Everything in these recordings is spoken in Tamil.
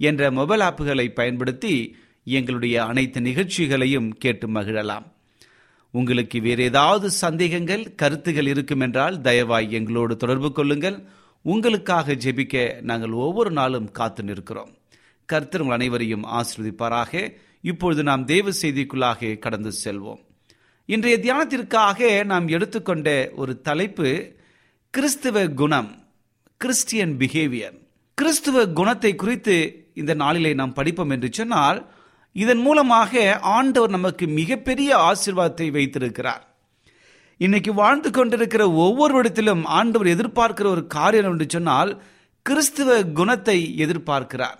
என்ற மொபைல் ஆப்புகளை பயன்படுத்தி எங்களுடைய அனைத்து நிகழ்ச்சிகளையும் கேட்டு மகிழலாம். உங்களுக்கு வேறு ஏதாவது சந்தேகங்கள் கருத்துகள் இருக்கும் என்றால் தயவாய் எங்களோடு தொடர்பு கொள்ளுங்கள். உங்களுக்காக ஜெபிக்க நாங்கள் ஒவ்வொரு நாளும் காத்து நிற்கிறோம். கர்த்தர் உங்கள் அனைவரையும் ஆசிர்வதிப்பாராக. இப்பொழுது நாம் தேவ செய்திக்குள்ளாக கடந்து செல்வோம். இன்றைய தியானத்திற்காக நாம் எடுத்துக்கொண்ட ஒரு தலைப்பு கிறிஸ்துவ குணம் கிறிஸ்டியன் பிஹேவியர். கிறிஸ்துவ குணத்தை குறித்து இந்த நாளிலே நாம் படிப்போம் என்று சொன்னால் இதன் மூலமாக ஆண்டவர் நமக்கு மிகப்பெரிய ஆசிர்வாதத்தை வைத்திருக்கிறார். இன்னைக்கு வாழ்ந்து கொண்டிருக்கிற ஒவ்வொருவரிடத்திலும் ஆண்டவர் எதிர்பார்க்கிற ஒரு காரியம் என்று சொன்னால் கிறிஸ்துவ குணத்தை எதிர்பார்க்கிறார்.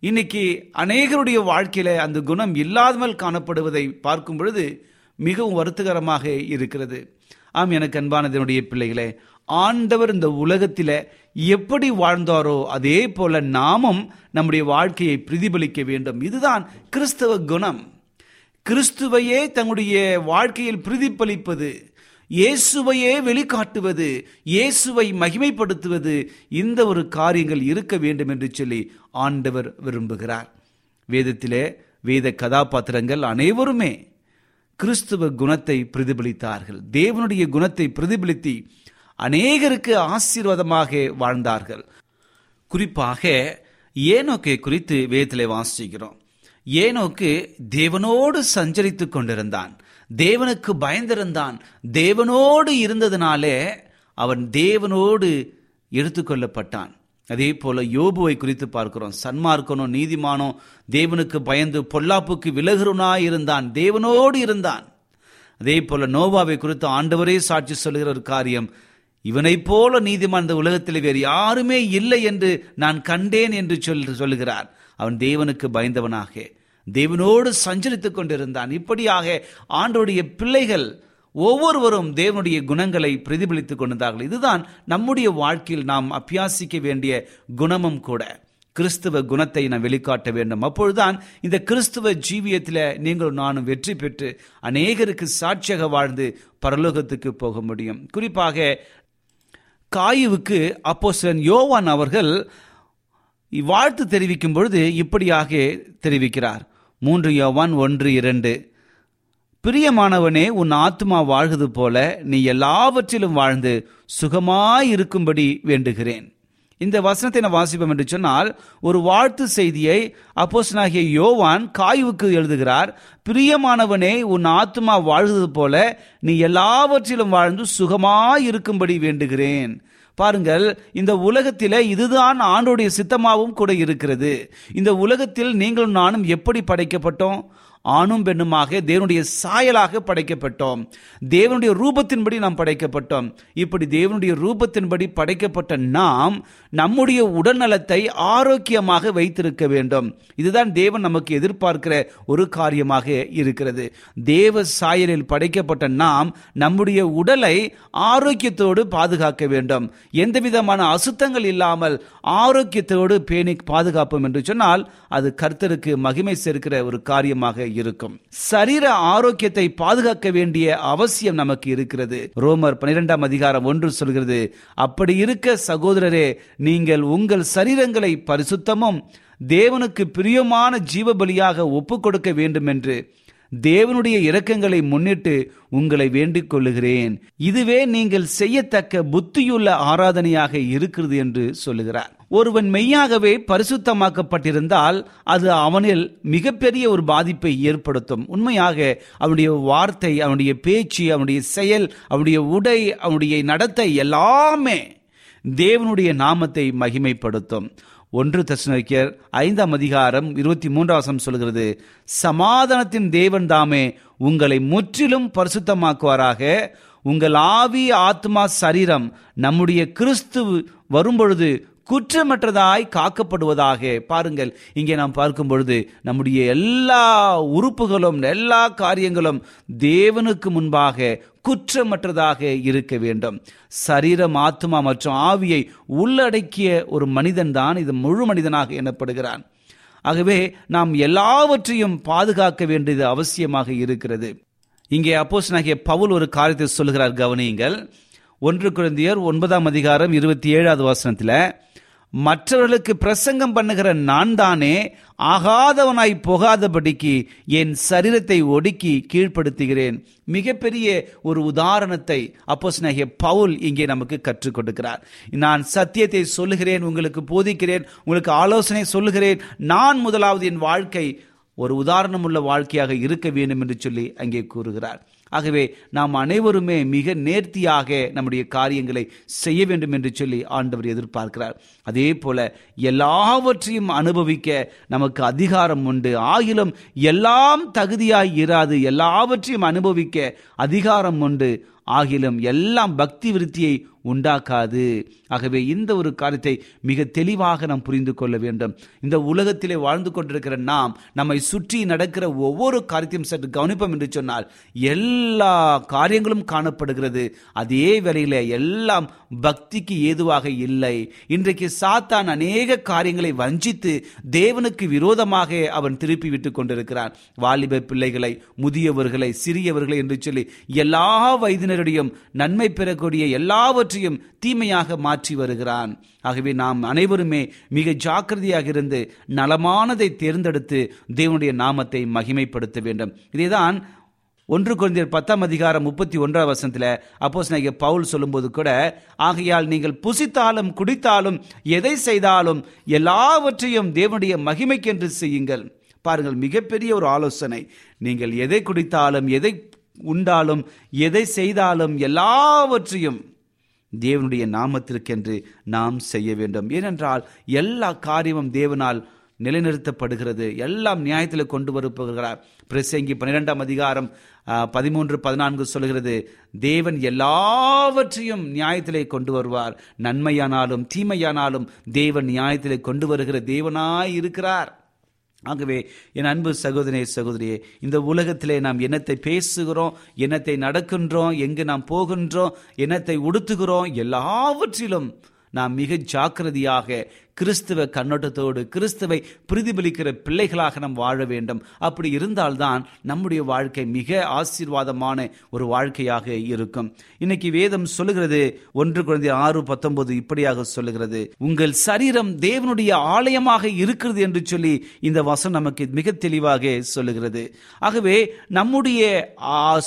இன்னைக்கு அநேகருடைய வாழ்க்கையில அந்த குணம் இல்லாமல் காணப்படுவதை பார்க்கும் பொழுது மிகவும் வருத்தகரமாக இருக்கிறது. ஆம் எனக்கு அன்பானதனுடைய பிள்ளைகளே ஆண்டவர் இந்த உலகத்தில் எப்படி வாழ்ந்தாரோ அதே போல நாமும் நம்முடைய வாழ்க்கையை பிரதிபலிக்க வேண்டும். இதுதான் கிறிஸ்தவ குணம். கிறிஸ்துவையே தங்களுடைய வாழ்க்கையில் பிரதிபலிப்பது இயேசுவையே வெளிக்காட்டுவது இயேசுவை மகிமைப்படுத்துவது இந்த ஒரு காரியங்கள் இருக்க வேண்டும் என்று சொல்லி ஆண்டவர் விரும்புகிறார். வேதத்திலே வேத கதாபாத்திரங்கள் அனைவருமே கிறிஸ்துவ குணத்தை பிரதிபலித்தார்கள். தேவனுடைய குணத்தை பிரதிபலித்தி அநேகருக்கு ஆசீர்வாதமாக வாழ்ந்தார்கள். குறிப்பாக ஏனோக்கை குறித்து வேதத்திலே வாசிக்கிறோம். ஏனோக்கு தேவனோடு சஞ்சரித்து கொண்டிருந்தான். தேவனுக்கு பயந்திருந்தான். தேவனோடு இருந்ததினாலே அவன் தேவனோடு எடுத்துக்கொள்ளப்பட்டான் அதே போல யோபுவை குறித்து பார்க்கிறோம். சன்மார்க்கனோ நீதிமானோ தேவனுக்கு பயந்து பொல்லாப்புக்கு விலகுறனாய் இருந்தான் தேவனோடு இருந்தான். அதே போல நோவாவை குறித்து ஆண்டவரே சாட்சி சொல்கிற ஒரு காரியம் இவனைப் போல நீதிமான் இந்த உலகத்தில் வேறு யாருமே இல்லை என்று நான் கண்டேன் என்று சொல் சொல்லுகிறார் அவன் தேவனுக்கு பயந்தவனாக தேவனோடு சஞ்சரித்துக் கொண்டிருந்தான். இப்படியாக ஆண்டோடைய பிள்ளைகள் ஒவ்வொருவரும் தேவனுடைய குணங்களை பிரதிபலித்துக் கொண்டிருந்தார்கள் இதுதான் நம்முடைய வாழ்க்கையில் நாம் அபியாசிக்க வேண்டிய குணமும் கூட. கிறிஸ்துவ குணத்தை நாம் வெளிக்காட்ட வேண்டும். அப்பொழுதுதான் இந்த கிறிஸ்துவ ஜீவியத்தில் நீங்களும் நானும் வெற்றி பெற்று அநேகருக்கு சாட்சியாக வாழ்ந்து பரலோகத்துக்கு போக முடியும். குறிப்பாக காயுவுக்கு அப்போஸ்தலன் யோவான் அவர்கள் வாழ்த்து தெரிவிக்கும் பொழுது இப்படியாக தெரிவிக்கிறார். மூன்று யோவான் ஒன்று இரண்டு. பிரியமானவனே உன் ஆத்மா வாழ்வது போல நீ எல்லாவற்றிலும் வாழ்ந்து சுகமாயிருக்கும்படி வேண்டுகிறேன். இந்த வசனத்தை நான் வாசிப்போம் என்று சொன்னால் ஒரு வாழ்த்து செய்தியை அப்போஸ்தலனாகிய யோவான் காயுவுக்கு எழுதுகிறார் பிரியமானவனே உன் ஆத்மா வாழ்வது போல நீ எல்லாவற்றிலும் வாழ்ந்து சுகமாயிருக்கும்படி வேண்டுகிறேன். பாருங்கள் இந்த உலகத்திலே இதுதான் ஆண்டோடைய சித்தமாகவும் கூட இருக்கிறது. இந்த உலகத்தில் நீங்களும் நானும் எப்படி படைக்கப்பட்டோம்? ஆணும் பெண்ணுமாக தேவனுடைய சாயலாக படைக்கப்பட்டோம். தேவனுடைய ரூபத்தின்படி நாம் படைக்கப்பட்டோம். இப்படி தேவனுடைய ரூபத்தின்படி படைக்கப்பட்ட நாம் நம்முடைய உடல்நலத்தை ஆரோக்கியமாக வைத்திருக்க வேண்டும். இதுதான் தேவன் நமக்கு எதிர்பார்க்கிற ஒரு காரியமாக இருக்கிறது. தேவ சாயலில் படைக்கப்பட்ட நாம் நம்முடைய உடலை ஆரோக்கியத்தோடு பாதுகாக்க வேண்டும். எந்த விதமான அசுத்தங்கள் இல்லாமல் ஆரோக்கியத்தோடு பேணி பாதுகாப்போம் என்று சொன்னால் அது கர்த்தருக்கு மகிமை சேர்க்கிற ஒரு காரியமாக இருக்கும். சரீர ஆரோக்கியத்தை பாதுகாக்க வேண்டிய அவசியம் நமக்கு இருக்கிறது. ரோமர் பனிரெண்டாம் அதிகாரம் ஒன்று சொல்கிறது அப்படி இருக்க சகோதரரே நீங்கள் உங்கள் சரீரங்களை பரிசுத்தமும் தேவனுக்கு பிரியமான ஜீவபலியாக ஒப்புக் கொடுக்க வேண்டும் என்று தேவனுடைய இரக்கங்களை முன்னிட்டு உங்களை வேண்டிக் கொள்ளுகிறேன். இதுவே நீங்கள் செய்யத்தக்க புத்தியுள்ள ஆராதனையாக இருக்கிறது என்று சொல்லுகிறார். ஒருவன் மெய்யாகவே பரிசுத்தமாக்கப்பட்டிருந்தால் அது அவனில் மிகப்பெரிய ஒரு பாதிப்பை ஏற்படுத்தும். உண்மையாக அவனுடைய வார்த்தை அவனுடைய பேச்சு அவனுடைய செயல் அவனுடைய உடை அவனுடைய நடத்தை எல்லாமே தேவனுடைய நாமத்தை மகிமைப்படுத்தும். ஒன்று தசனிக்கர் ஐந்தாம் அதிகாரம் இருபத்தி மூன்றாம் சொல்கிறது சமாதானத்தின் தேவன் தாமே உங்களை முற்றிலும் பரிசுத்தமாக்குவாராக. உங்கள் ஆவி ஆத்மா சரீரம் நம்முடைய கிறிஸ்து வரும்பொழுது குற்றமற்றதாய் காக்கப்படுவதாக பாருங்கள். இங்கே நாம் பார்க்கும் பொழுது நம்முடைய எல்லா உறுப்புகளும் எல்லா காரியங்களும் தேவனுக்கு முன்பாக குற்றமற்றதாக இருக்க வேண்டும். சரீரம் ஆத்மா மற்றும் ஆவியை உள்ளடக்கிய ஒரு மனிதன் தான் இது முழு மனிதனாக எண்ணப்படுகிறான். ஆகவே நாம் எல்லாவற்றையும் பாதுகாக்க வேண்டியது அவசியமாக இருக்கிறது. இங்கே அப்போஸ் பவுல் ஒரு காரியத்தை சொல்லுகிறார் கவனியுங்கள். ஒன்று குழந்தையர் ஒன்பதாம் அதிகாரம் இருபத்தி ஏழாவது வசனத்தில் மற்றவர்களுக்கு பிரசங்கம் பண்ணுகிற நான் தானே ஆகாதவனாய் போகாதபடிக்கு என் சரீரத்தை ஒடுக்கி கீழ்ப்படுத்துகிறேன். மிகப்பெரிய ஒரு உதாரணத்தை அப்போ பவுல் இங்கே நமக்கு கற்றுக் கொடுக்கிறார். நான் சத்தியத்தை சொல்லுகிறேன் உங்களுக்கு போதிக்கிறேன் உங்களுக்கு ஆலோசனை சொல்லுகிறேன். நான் முதலாவது என் வாழ்க்கை ஒரு உதாரணம் உள்ள வாழ்க்கையாக இருக்க வேண்டும் என்று சொல்லி அங்கே கூறுகிறார். ஆகவே நாம் அனைவருமே மிக நேர்த்தியாக நம்முடைய காரியங்களை செய்ய வேண்டும் என்று சொல்லி ஆண்டவர் எதிர்பார்க்கிறார். அதே போல எல்லாவற்றையும் அனுபவிக்க நமக்கு அதிகாரம் உண்டு. ஆகிலும் எல்லாம் தகுதியாய் இராது எல்லாவற்றையும் அனுபவிக்க அதிகாரம் உண்டு. ஆகிலும் எல்லாம் பக்தி விருத்தியை உண்டாக்காது. ஆகவே இந்த ஒரு காரியத்தை மிக தெளிவாக நாம் புரிந்து கொள்ள வேண்டும். இந்த உலகத்திலே வாழ்ந்து கொண்டிருக்கிற நாம் நம்மை சுற்றி நடக்கிற ஒவ்வொரு காரியத்தையும் சற்று கவனிப்போம் என்று சொன்னால் எல்லா காரியங்களும் காணப்படுகிறது. அதே வேளையில எல்லாம் பக்திக்கு ஏதுவாக இல்லை. இன்றைக்கு சாத்தான் அநேக காரியங்களை வஞ்சித்து தேவனுக்கு விரோதமாக அவன் திருப்பி விட்டு கொண்டிருக்கிறான். வாலிப பிள்ளைகளை முதியவர்களை சிறியவர்களை என்று சொல்லி எல்லா வயதினருடையும் நன்மை பெறக்கூடிய எல்லாவற்றையும் தீமையாக மாற்றி வருகிறான். ஆகவே நாம் அனைவருமே மிக ஜாக்கிரதையாக இருந்து நலமானதை தேர்ந்தெடுத்து தேவனுடைய நாமத்தை மகிமைப்படுத்த வேண்டும். இதேதான் ஒன்று குழந்தையர் பத்தாம் அதிகாரம் முப்பத்தி ஒன்றாம் வசனத்தில் அப்போஸ் நாயக பவுல் சொல்லும்போது கூட ஆகையால் நீங்கள் புசித்தாலும் குடித்தாலும் எதை செய்தாலும் எல்லாவற்றையும் தேவனுடைய மகிமைக்கென்று செய்யுங்கள். பாருங்கள் மிகப்பெரிய ஒரு ஆலோசனை. நீங்கள் எதை குடித்தாலும் எதை உண்டாலும் எதை செய்தாலும் எல்லாவற்றையும் தேவனுடைய நாமத்திற்கென்று நாம் செய்ய வேண்டும். ஏனென்றால் எல்லா காரியமும் தேவனால் நிலைநிறுத்தப்படுகிறது. எல்லாம் நியாயத்தில் கொண்டு வருபவர்களார். பிரசங்கி பன்னிரெண்டாம் அதிகாரம் பதிமூன்று பதினான்கு சொல்கிறது தேவன் எல்லாவற்றையும் நியாயத்திலே கொண்டு வருவார். நன்மையானாலும் தீமையானாலும் தேவன் நியாயத்திலே கொண்டு வருகிற தேவனாய் இருக்கிறார் ஆகவே என் அன்பு சகோதரே சகோதரியே இந்த உலகத்திலே நாம் என்னத்தை பேசுகிறோம் என்னத்தை நடக்கின்றோம் எங்கு நாம் போகின்றோம் என்னத்தை உடுத்துகிறோம் எல்லாவற்றிலும் நாம் மிக ஜாக்கிரதையாக கிறிஸ்துவ கண்ணோட்டத்தோடு கிறிஸ்துவை பிரதிபலிக்கிற பிள்ளைகளாக நாம் வாழ வேண்டும். அப்படி இருந்தால்தான் நம்முடைய வாழ்க்கை மிக ஆசீர்வாதமான ஒரு வாழ்க்கையாக இருக்கும். இன்னைக்கு வேதம் சொல்லுகிறது ஒன்று குழந்தை ஆறு பத்தொன்பது இப்படியாக சொல்லுகிறது. உங்கள் சரீரம் தேவனுடைய ஆலயமாக இருக்கிறது என்று சொல்லி இந்த வசனம் நமக்கு மிக தெளிவாக சொல்லுகிறது. ஆகவே நம்முடைய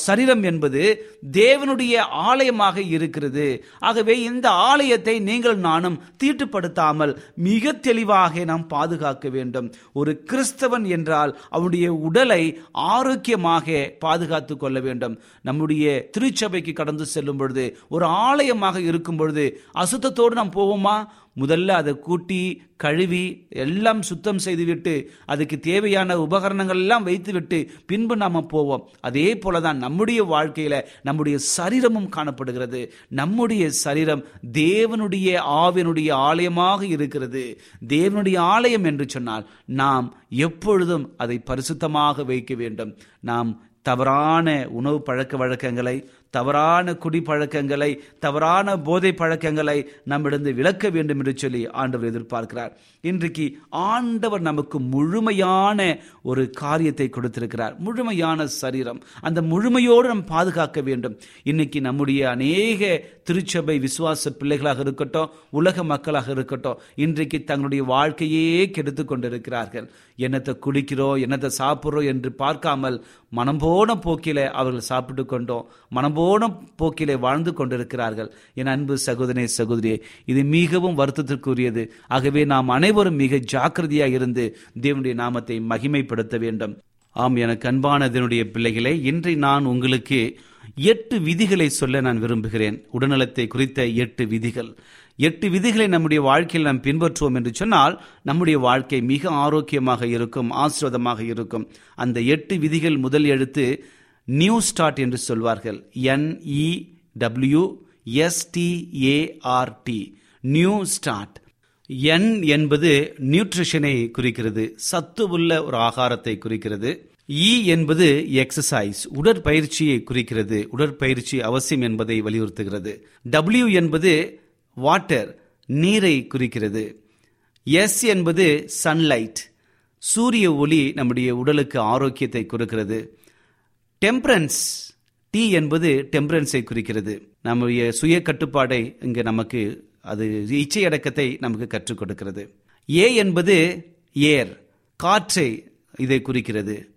சரீரம் என்பது தேவனுடைய ஆலயமாக இருக்கிறது. ஆகவே இந்த ஆலயத்தை நீங்கள் நானும் தீட்டுப்படுத்தாமல் மிக தெளிவாக நாம் பாதுகாக்க வேண்டும். ஒரு கிறிஸ்தவன் என்றால் அவனுடைய உடலை ஆரோக்கியமாக பாதுகாத்து கொள்ள வேண்டும். நம்முடைய திருச்சபைக்கு கடந்து செல்லும் பொழுது ஒரு ஆலயமாக இருக்கும் பொழுது அசுத்தத்தோடு நாம் போவோமா? முதல்ல அதை கூட்டி கழுவி எல்லாம் சுத்தம் செய்துவிட்டு அதுக்கு தேவையான உபகரணங்கள் எல்லாம் வைத்துவிட்டு பின்பு நாம் போவோம். அதே போல தான் நம்முடைய வாழ்க்கையில் நம்முடைய சரீரமும் காணப்படுகிறது. நம்முடைய சரீரம் தேவனுடைய ஆவினுடைய ஆலயமாக இருக்கிறது. தேவனுடைய ஆலயம் என்று சொன்னால் நாம் எப்பொழுதும் அதை பரிசுத்தமாக வைக்க வேண்டும். நாம் தவறான உணவு பழக்க வழக்கங்களை தவறான குடி பழக்கங்களை தவறான போதை பழக்கங்களை நம்மிடந்து விலக்க வேண்டும் என்று சொல்லி ஆண்டவர் எதிர்பார்க்கிறார். இன்றைக்கு ஆண்டவர் நமக்கு முழுமையான ஒரு காரியத்தை கொடுத்திருக்கிறார். முழுமையான சரீரம். அந்த முழுமையோடு நாம் பாதுகாக்க வேண்டும். இன்னைக்கு நம்முடைய அநேக திருச்சபை விசுவாச பிள்ளைகளாக இருக்கட்டும் உலக மக்களாக இருக்கட்டும் இன்றைக்கு தங்களுடைய வாழ்க்கையே கெடுத்து கொண்டிருக்கிறார்கள். என்னத்தை குடிக்கிறோம் என்னத்தை சாப்பிட்றோம் என்று பார்க்காமல் மனம் போன போக்கில அவர்கள் சாப்பிட்டு கொண்டோம். மனம் போன போக்கிலே வாழ்ந்து கொண்டிருக்கிறார்கள். என் அன்பு சகோதரனே சகோதரியே இது மிகவும் வருத்தத்திற்குரியது. ஆகவே நாம் அனைவரும் மிக ஜாக்கிரதையாக இருந்து தேவனுடைய நாமத்தை மகிமைப்படுத்த வேண்டும். ஆம் எனக்கு அன்பான இதனுடைய பிள்ளைகளே இன்றை நான் உங்களுக்கு எட்டு விதிகளை சொல்ல நான் விரும்புகிறேன். உடல்நலத்தை குறித்த எட்டு விதிகள். எட்டு விதிகளை நம்முடைய வாழ்க்கையில் நாம் பின்பற்றுவோம் என்று சொன்னால் நம்முடைய வாழ்க்கை மிக ஆரோக்கியமாக இருக்கும் ஆசிர்வாதமாக இருக்கும். அந்த எட்டு விதிகள் முதல் எழுத்து நியூ ஸ்டார்ட் என்று சொல்வார்கள். NE W START new start N என்பது நியூட்ரிஷனை குறிக்கிறது. சத்து உள்ள ஒரு ஆகாரத்தை குறிக்கிறது. இ என்பது எக்ஸசைஸ் உடற்பயிற்சியை குறிக்கிறது. உடற்பயிற்சி அவசியம் என்பதை வலியுறுத்துகிறது. டபிள்யூ என்பது வாட்டர் நீரை குறிக்கிறது. எஸ் என்பது சன்லைட் சூரிய ஒளி நம்முடைய உடலுக்கு ஆரோக்கியத்தை கொடுக்கிறது. டெம்பரன்ஸ் டி என்பது டெம்பரன்ஸை குறிக்கிறது. நம்முடைய சுய கட்டுப்பாடை இங்கு நமக்கு அது இச்சை அடக்கத்தை நமக்கு கற்றுக் கொடுக்கிறது. ஏ என்பது ஏர் காற்றை இதை குறிக்கிறது.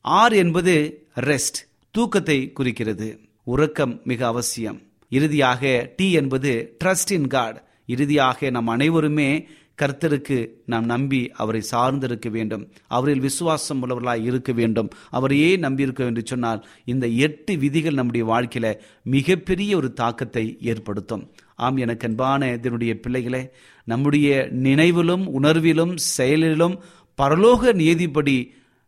ஆர் என்பது ரெஸ்ட் தூக்கத்தை குறிக்கிறது. உறக்கம் மிக அவசியம். இறுதியாக டி என்பது ட்ரஸ்ட் இன் காட் இறுதியாக நம் அனைவருமே கர்த்தருக்கு நாம் நம்பி அவரை சார்ந்திருக்க வேண்டும். அவரில் விசுவாசம் உள்ளவர்களாய் இருக்க வேண்டும். அவரையே நம்பியிருக்க என்று சொன்னால் இந்த எட்டு விதிகள் நம்முடைய வாழ்க்கையில் மிகப்பெரிய ஒரு தாக்கத்தை ஏற்படுத்தும். ஆம் எனக்கு அன்பான இதனுடைய பிள்ளைகளே நம்முடைய நினைவிலும் உணர்விலும் செயலிலும் பரலோக நீதிப்படி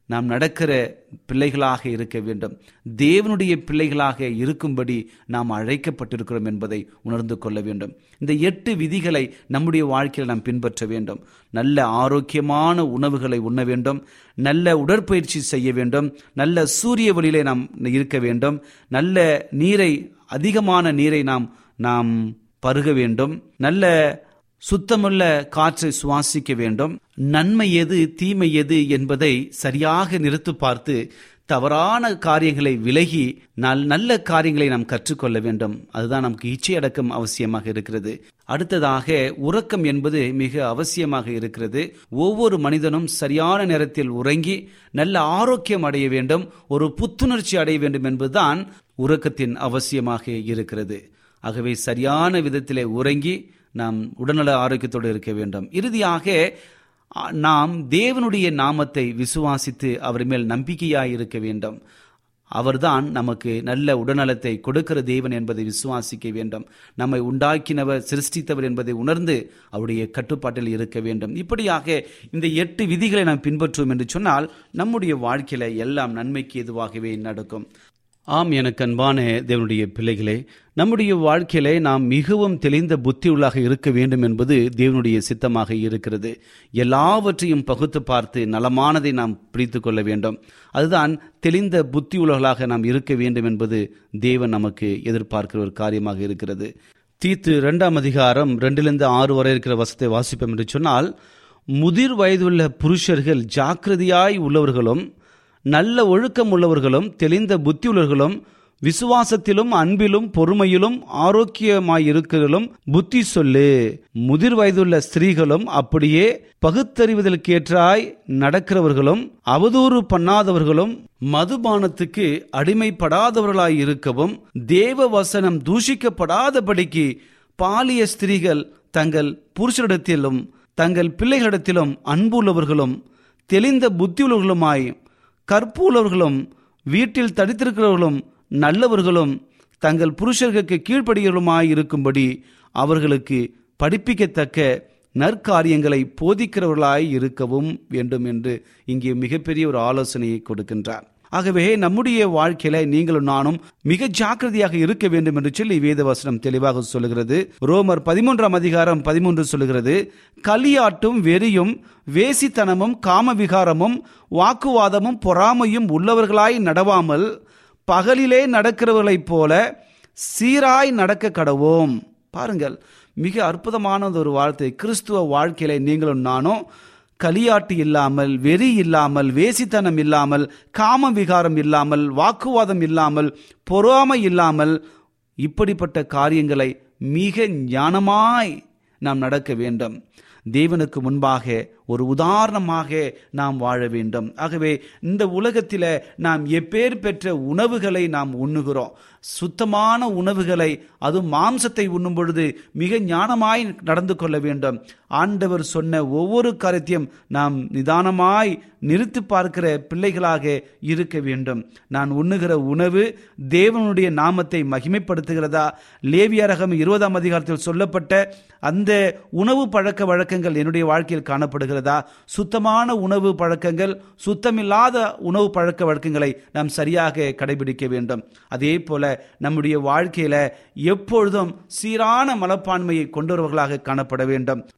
நாம் நடக்கிற பிள்ளைகளாக இருக்க வேண்டும். தேவனுடைய பிள்ளைகளாக இருக்கும்படி நாம் அழைக்கப்பட்டிருக்கிறோம் என்பதை உணர்ந்து கொள்ள வேண்டும். இந்த எட்டு விதிகளை நம்முடைய வாழ்க்கையில் நாம் பின்பற்ற வேண்டும். நல்ல ஆரோக்கியமான உணவுகளை உண்ண வேண்டும். நல்ல உடற்பயிற்சி செய்ய வேண்டும். நல்ல சூரிய ஒளியிலே நாம் இருக்க வேண்டும். நல்ல நீரை அதிகமான நீரை நாம் நாம் பருக வேண்டும். நல்ல சுத்தமுள்ள காற்றை சுவாசிக்க வேண்டும். நன்மை எது தீமை எது என்பதை சரியாக நிறுத்து பார்த்து தவறான காரியங்களை விலகி நல் நல்ல காரியங்களை நாம் கற்றுக்கொள்ள வேண்டும். அதுதான் நமக்கு இச்சை அடக்கம் அவசியமாக இருக்கிறது. அடுத்ததாக உறக்கம் என்பது மிக அவசியமாக இருக்கிறது. ஒவ்வொரு மனிதனும் சரியான நேரத்தில் உறங்கி நல்ல ஆரோக்கியம் அடைய வேண்டும். ஒரு புத்துணர்ச்சி அடைய வேண்டும் என்பதுதான் உறக்கத்தின் அவசியமாக இருக்கிறது. ஆகவே சரியான விதத்திலே உறங்கி நாம் உடல்நல ஆரோக்கியத்தோடு இருக்க வேண்டும். இறுதியாக நாம் தேவனுடைய நாமத்தை விசுவாசித்து அவர் மேல் நம்பிக்கையாய் இருக்க வேண்டும். அவர்தான் நமக்கு நல்ல உடல்நலத்தை கொடுக்கிற தேவன் என்பதை விசுவாசிக்க வேண்டும். நம்மை உண்டாக்கினவர் சிருஷ்டித்தவர் என்பதை உணர்ந்து அவருடைய கட்டுப்பாட்டில் இருக்க வேண்டும். இப்படியாக இந்த எட்டு விதிகளை நாம் பின்பற்றுவோம் என்று சொன்னால் நம்முடைய வாழ்க்கையில எல்லாம் நன்மைக்கு எதுவாகவே நடக்கும். ஆம் எனக்கு அன்பான தேவனுடைய பிள்ளைகளே நம்முடைய வாழ்க்கையிலே நாம் மிகவும் தெளிந்த புத்தியுள்ளாக இருக்க வேண்டும் என்பது தேவனுடைய சித்தமாக இருக்கிறது. எல்லாவற்றையும் பகுத்து பார்த்து நலமானதை நாம் பிடித்து கொள்ள வேண்டும். அதுதான் தெளிந்த புத்தியுள்ளவர்களாக நாம் இருக்க வேண்டும் என்பது தேவன் நமக்கு எதிர்பார்க்கிற ஒரு காரியமாக இருக்கிறது. தீத்து இரண்டாம் அதிகாரம் ரெண்டிலிருந்து ஆறு வரை இருக்கிற வசத்தை வாசிப்போம் என்று சொன்னால் முதிர் வயதுள்ள புருஷர்கள் ஜாக்கிரதையாய் உள்ளவர்களும் நல்ல ஒழுக்கம் உள்ளவர்களும் தெளிந்த புத்தியுள்ளவர்களும் விசுவாசத்திலும் அன்பிலும் பொறுமையிலும் ஆரோக்கியமாயிருக்கிறதும் புத்தி சொல்லு. முதிர் வயதுள்ள ஸ்திரீகளும் அப்படியே பகுத்தறிவதற்கேற்றாய் நடக்கிறவர்களும் அவதூறு பண்ணாதவர்களும் மதுபானத்துக்கு அடிமைப்படாதவர்களாய் இருக்கவும் தேவ வசனம் தூஷிக்கப்படாதபடிக்கு பாலிய ஸ்திரீகள் தங்கள் புருஷரிடத்திலும் தங்கள் பிள்ளைகளிடத்திலும் அன்புள்ளவர்களும் தெளிந்த புத்தியுள்ளவர்களுமாய் கற்புள்ளவர்களும் வீட்டில் தடித்திருக்கிறவர்களும் நல்லவர்களும் தங்கள் புருஷர்களுக்கு கீழ்ப்படுகிறவர்களுமாய் இருக்கும்படி அவர்களுக்கு படிப்பிக்கத்தக்க நற்காரியங்களை போதிக்கிறவர்களாய் இருக்கவும் வேண்டும் என்று இங்கே மிகப்பெரிய ஒரு ஆலோசனையை கொடுக்கின்றார். ஆகவே நம்முடைய வாழ்க்கையில நீங்களும் நானும் மிக ஜாக்கிரதையாக இருக்க வேண்டும் என்று சொல்லி வேதவசனம் தெளிவாக சொல்லுகிறது. ரோமர் பதிமூன்றாம் அதிகாரம் பதிமூன்று சொல்லுகிறது களியாட்டும் வெறியும் வேசித்தனமும் காமவிகாரமும் வாக்குவாதமும் பொறாமையும் உள்ளவர்களாய் நடவாமல் பகலிலே நடக்கிறவர்களைப் போல சீராய் நடக்க கடவோம். பாருங்கள் மிக அற்புதமான ஒரு வார்த்தை. கிறிஸ்துவ வாழ்க்கையில நீங்களும் நானும் களியாட்டு இல்லாமல் வெறி இல்லாமல் வேசித்தனம் இல்லாமல் காம விகாரம் இல்லாமல் வாக்குவாதம் இல்லாமல் பொறாமை இல்லாமல் இப்படிப்பட்ட காரியங்களை மிக ஞானமாய் நாம் நடக்க வேண்டும். தேவனுக்கு முன்பாக ஒரு உதாரணமாக நாம் வாழ வேண்டும். ஆகவே இந்த உலகத்தில் நாம் எப்பேர் பெற்ற உணவுகளை நாம் உண்ணுகிறோம். சுத்தமான உணவுகளை அதுவும் மாம்சத்தை உண்ணும் பொழுது மிக ஞானமாய் நடந்து கொள்ள வேண்டும். ஆண்டவர் சொன்ன ஒவ்வொரு காரியத்தையும் நாம் நிதானமாய் நிறுத்தி பார்க்கிற பிள்ளைகளாக இருக்க வேண்டும். நான் உண்ணுகிற உணவு தேவனுடைய நாமத்தை மகிமைப்படுத்துகிறதா? லேவியரகம் இருபதாம் அதிகாரத்தில் சொல்லப்பட்ட அந்த உணவு பழக்க வழக்கங்கள் என்னுடைய வாழ்க்கையில் காணப்படுகிறது. சுத்தமான உணவு பழக்கங்கள் சுத்தமில்லாத உணவு பழக்க வழக்கங்களை நாம் சரியாக கடைபிடிக்க வேண்டும். அதே போல நம்முடைய வாழ்க்கையில எப்பொழுதும் சீரான மனப்பான்மையை கொண்டவர்களாக காணப்பட வேண்டும்.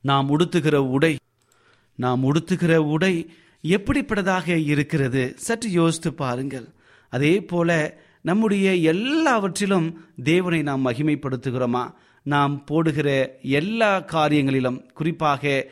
நாம் உடுத்துகிற உடை நாம் உடுத்துகிற உடை எப்படிப்பட்டதாக இருக்கிறது? சற்று யோசித்து பாருங்கள். அதே போல நம்முடைய எல்லாவற்றிலும் தேவனை நாம் மகிமைப்படுத்துகிறோமா? நாம் போடுகிற எல்லா காரியங்களிலும் குறிப்பாக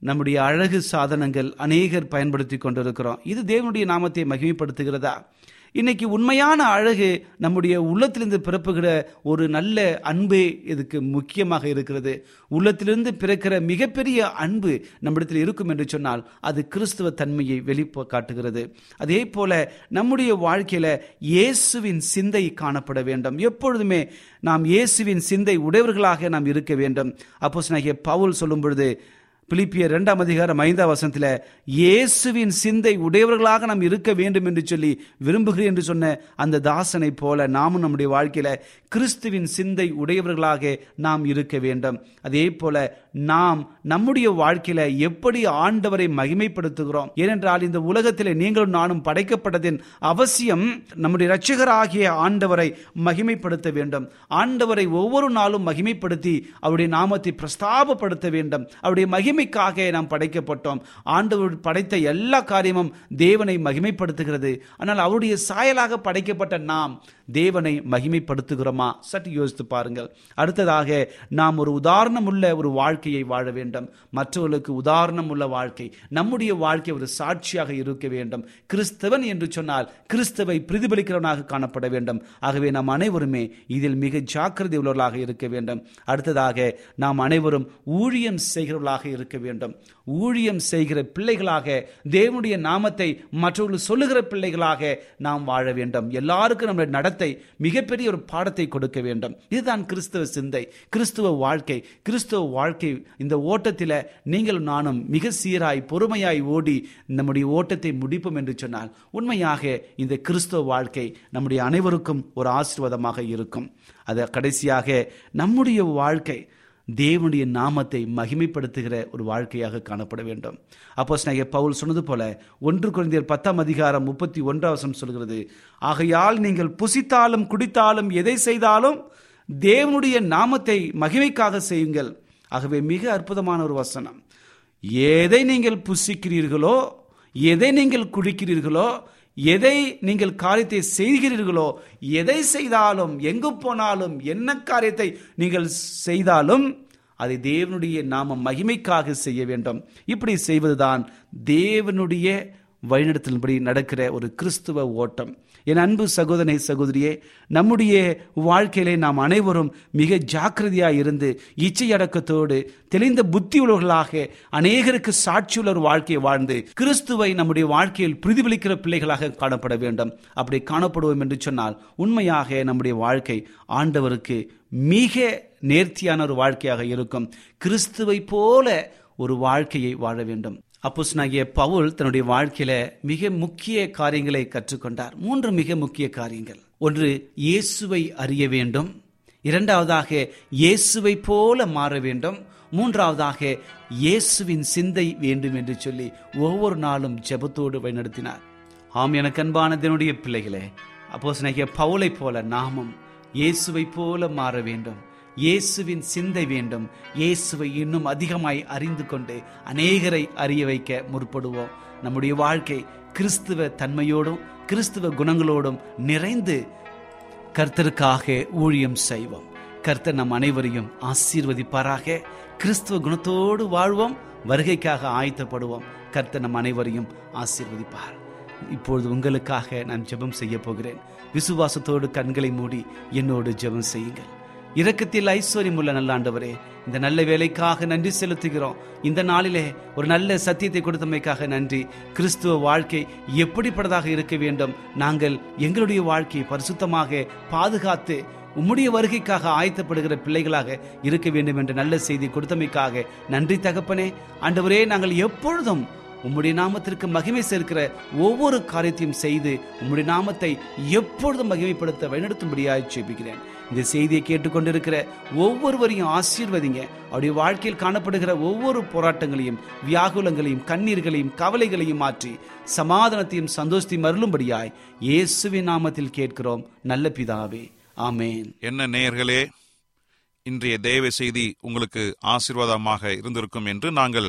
நம்முடைய அழகு சாதனங்கள் அநேகர் பயன்படுத்தி கொண்டிருக்கிறோம். இது தேவனுடைய நாமத்தை மகிமைப்படுத்துகிறதா? இன்னைக்கு உண்மையான அழகு நம்முடைய உள்ளத்திலிருந்து பிறப்புகிற ஒரு நல்ல அன்பே இதுக்கு முக்கியமாக இருக்கிறது. உள்ளத்திலிருந்து பிறக்கிற மிகப்பெரிய அன்பு நம்மிடத்தில் இருக்கும் என்று சொன்னால் அது கிறிஸ்துவ தன்மையை வெளிப்போ காட்டுகிறது. அதே போல நம்முடைய வாழ்க்கையில இயேசுவின் சிந்தை காணப்பட வேண்டும். எப்பொழுதுமே நாம் இயேசுவின் சிந்தை உடையவர்களாக நாம் இருக்க வேண்டும். அப்போ பவுல் சொல்லும் பொழுது பிலிப்பிய இரண்டாம் அதிகாரம் ஐந்தாம் வசனத்தில் இயேசுவின் சிந்தை உடையவர்களாக நாம் இருக்க வேண்டும் என்று சொல்லி விரும்புகிறேன் என்று சொன்ன அந்த தாசனை போல நாமும் நம்முடைய வாழ்க்கையில கிறிஸ்துவின் சிந்தை உடையவர்களாக நாம் இருக்க வேண்டும். அதே போல நாம் நம்முடைய வாழ்க்கையில எப்படி ஆண்டவரை மகிமைப்படுத்துகிறோம்? ஏனென்றால் இந்த உலகத்திலே நீங்களும் நானும் படைக்கப்பட்டதின் அவசியம் நம்முடைய இரட்சகராகிய ஆண்டவரை மகிமைப்படுத்த வேண்டும். ஆண்டவரை ஒவ்வொரு நாளும் மகிமைப்படுத்தி அவருடைய நாமத்தை பிரஸ்தாபப்படுத்த வேண்டும். அவருடைய மகிமைக்காக நாம் படைக்கப்பட்டோம். ஆண்டவர் படைத்த எல்லா காரியமும் தேவனை மகிமைப்படுத்துகிறது. ஆனால் அவருடைய சாயலாக படைக்கப்பட்ட நாம் தேவனை மகிமைப்படுத்துகிறோமா? சற்று யோசித்து பாருங்கள். அடுத்ததாக நாம் ஒரு உதாரணம் உள்ள ஒரு வாழ்க்கையை வாழ வேண்டும். மற்றவர்களுக்கு உதாரணம் உள்ள வாழ்க்கை. நம்முடைய வாழ்க்கை ஒரு சாட்சியாக இருக்க வேண்டும். கிறிஸ்தவன் என்று சொன்னால் கிறிஸ்தவை பிரதிபலிக்கிறவனாக காணப்பட வேண்டும். ஆகவே நாம் அனைவருமே இதில் மிக ஜாக்கிரதை உள்ளவர்களாக இருக்க வேண்டும். அடுத்ததாக நாம் அனைவரும் ஊழியம் செய்கிறவர்களாக இருக்க வேண்டும். ஊழியம் செய்கிற பிள்ளைகளாக தேவனுடைய நாமத்தை மற்றவர்கள் சொல்லுகிற பிள்ளைகளாக நாம் வாழ வேண்டும். எல்லாருக்கும் நம்முடைய நடத்தை மிகப்பெரிய ஒரு பாடத்தை கொடுக்க வேண்டும். இதுதான் கிறிஸ்தவ சிந்தை கிறிஸ்துவ வாழ்க்கை. கிறிஸ்துவ வாழ்க்கை வாழ்க்கை இந்த ஓட்டத்தில் நீங்களும் நானும் மிக சீராய் பொறுமையாய் ஓடி நம்முடைய ஓட்டத்தை முடிப்போம் என்று சொன்னால் உண்மையாக இந்த கிறிஸ்தவ வாழ்க்கை நம்முடைய அனைவருக்கும் ஒரு ஆசீர்வாதமாக இருக்கும். அது கடைசியாக நம்முடைய வாழ்க்கை தேவனுடைய நாமத்தை மகிமைப்படுத்துகிற ஒரு வாழ்க்கையாக காணப்பட வேண்டும். அப்போ ஸ்நேக பவுல் சொன்னது போல ஒன்று குழந்தையர் பத்தாம் அதிகாரம் முப்பத்தி ஒன்றாவசம் சொல்கிறது ஆகையால் நீங்கள் புசித்தாலும் குடித்தாலும் எதை செய்தாலும் தேவனுடைய நாமத்தை மகிமைக்காக செய்யுங்கள். ஆகவே மிக அற்புதமான ஒரு வசனம். எதை நீங்கள் புசிக்கிறீர்களோ எதை நீங்கள் குடிக்கிறீர்களோ எதை நீங்கள் காரியத்தை செய்கிறீர்களோ எதை செய்தாலும் எங்கு போனாலும் என்ன காரியத்தை நீங்கள் செய்தாலும் அதை தேவனுடைய நாம மகிமைக்காக செய்ய வேண்டும். இப்படி செய்வதுதான் தேவனுடைய வழிநடத்தின்படி நடக்கிற ஒரு கிறிஸ்துவ ஓட்டம். என் அன்பு சகோதரனை சகோதரியே நம்முடைய வாழ்க்கையிலே நாம் அனைவரும் மிக ஜாக்கிரதையாக இருந்து இச்சையடக்கத்தோடு தெளிந்த தெளிந்த புத்தியுள்ளவர்களாக அநேகருக்கு சாட்சியுள்ள ஒரு வாழ்க்கையை வாழ்ந்து கிறிஸ்துவை நம்முடைய வாழ்க்கையில் பிரதிபலிக்கிற பிள்ளைகளாக காணப்பட வேண்டும். அப்படி காணப்படுவோம் என்று சொன்னால் உண்மையாக நம்முடைய வாழ்க்கை ஆண்டவருக்கு மிக நேர்த்தியான ஒரு வாழ்க்கையாக இருக்கும். கிறிஸ்துவை போல ஒரு வாழ்க்கையை வாழ வேண்டும். அப்போஸ்தலனாகிய பவுல் தன்னுடைய வாழ்க்கையில மிக முக்கிய காரியங்களை கற்றுக்கொண்டார். மூன்று மிக முக்கிய காரியங்கள். ஒன்று இயேசுவை அறிய வேண்டும். இரண்டாவதாக இயேசுவை போல மாற வேண்டும். மூன்றாவதாக இயேசுவின் சிந்தை வேண்டும் என்று சொல்லி ஒவ்வொரு நாளும் ஜெபத்தோடு வழிநடத்தினார். ஆம் எனக்கு அன்பான பிள்ளைகளே பிள்ளைகளே நகிய பவுலை போல நாமும் இயேசுவை போல மாற வேண்டும். இயேசுவின் சிந்தை வேண்டும். இயேசுவை இன்னும் அதிகமாய் அறிந்து கொண்டு அநேகரை அறிய வைக்க முற்படுவோம். நம்முடைய வாழ்க்கை கிறிஸ்துவ தன்மையோடும் கிறிஸ்துவ குணங்களோடும் நிறைந்து கர்த்தருக்காக ஊழியம் செய்வோம். கர்த்தர் நம் அனைவரையும் ஆசீர்வதிப்பாராக. கிறிஸ்துவ குணத்தோடு வாழ்வோம் வருகைக்காக ஆயத்தப்படுவோம். கர்த்தர் நம் அனைவரையும் ஆசீர்வதிப்பார். இப்பொழுது உங்களுக்காக நான் ஜெபம் செய்ய போகிறேன். விசுவாசத்தோடு கண்களை மூடி என்னோடு ஜெபம் செய்யுங்கள். இரக்கத்தில் ஐஸ்வர்யம் உள்ள நல்ல ஆண்டவரே இந்த நல்ல வேலைக்காக நன்றி செலுத்துகிறோம். இந்த நாளிலே ஒரு நல்ல சத்தியத்தை கொடுத்தமைக்காக நன்றி. கிறிஸ்துவ வாழ்க்கை எப்படிப்பட்டதாக இருக்க வேண்டும்? நாங்கள் எங்களுடைய வாழ்க்கையை பரிசுத்தமாக பாதுகாத்து உம்முடைய வருகைக்காக ஆயத்தப்படுகிற பிள்ளைகளாக இருக்க வேண்டும் என்ற நல்ல செய்தி கொடுத்தமைக்காக நன்றி தகப்பனே. ஆண்டவரே நாங்கள் எப்பொழுதும் உம்முடைய நாமத்திற்கு மகிமை சேர்க்கிற ஒவ்வொரு காரியத்தையும் செய்து உம்முடைய நாமத்தை எப்பொழுதும் மகிமைப்படுத்த வழிநடத்தும்படியாக ஜெபிக்கிறேன். இந்த செய்தியை கேட்டுக்கொண்டிருக்கிற ஒவ்வொருவரையும் ஆசீர்வதிங்க. அவருடைய வாழ்க்கையில் காணப்படுகிற ஒவ்வொரு போராட்டங்களையும் வியாகுலங்களையும் கண்ணீர்களையும் கவலைகளையும் மாற்றி சமாதானத்தையும் சந்தோஷத்தையும் அருளும்படியாய் இயேசுவின் நாமத்தில் கேட்கிறோம். நல்ல பிதாவே. ஆமேன். என்ன நேயர்களே இன்றைய தேவ செய்தி உங்களுக்கு ஆசீர்வாதமாக இருந்திருக்கும் என்று நாங்கள்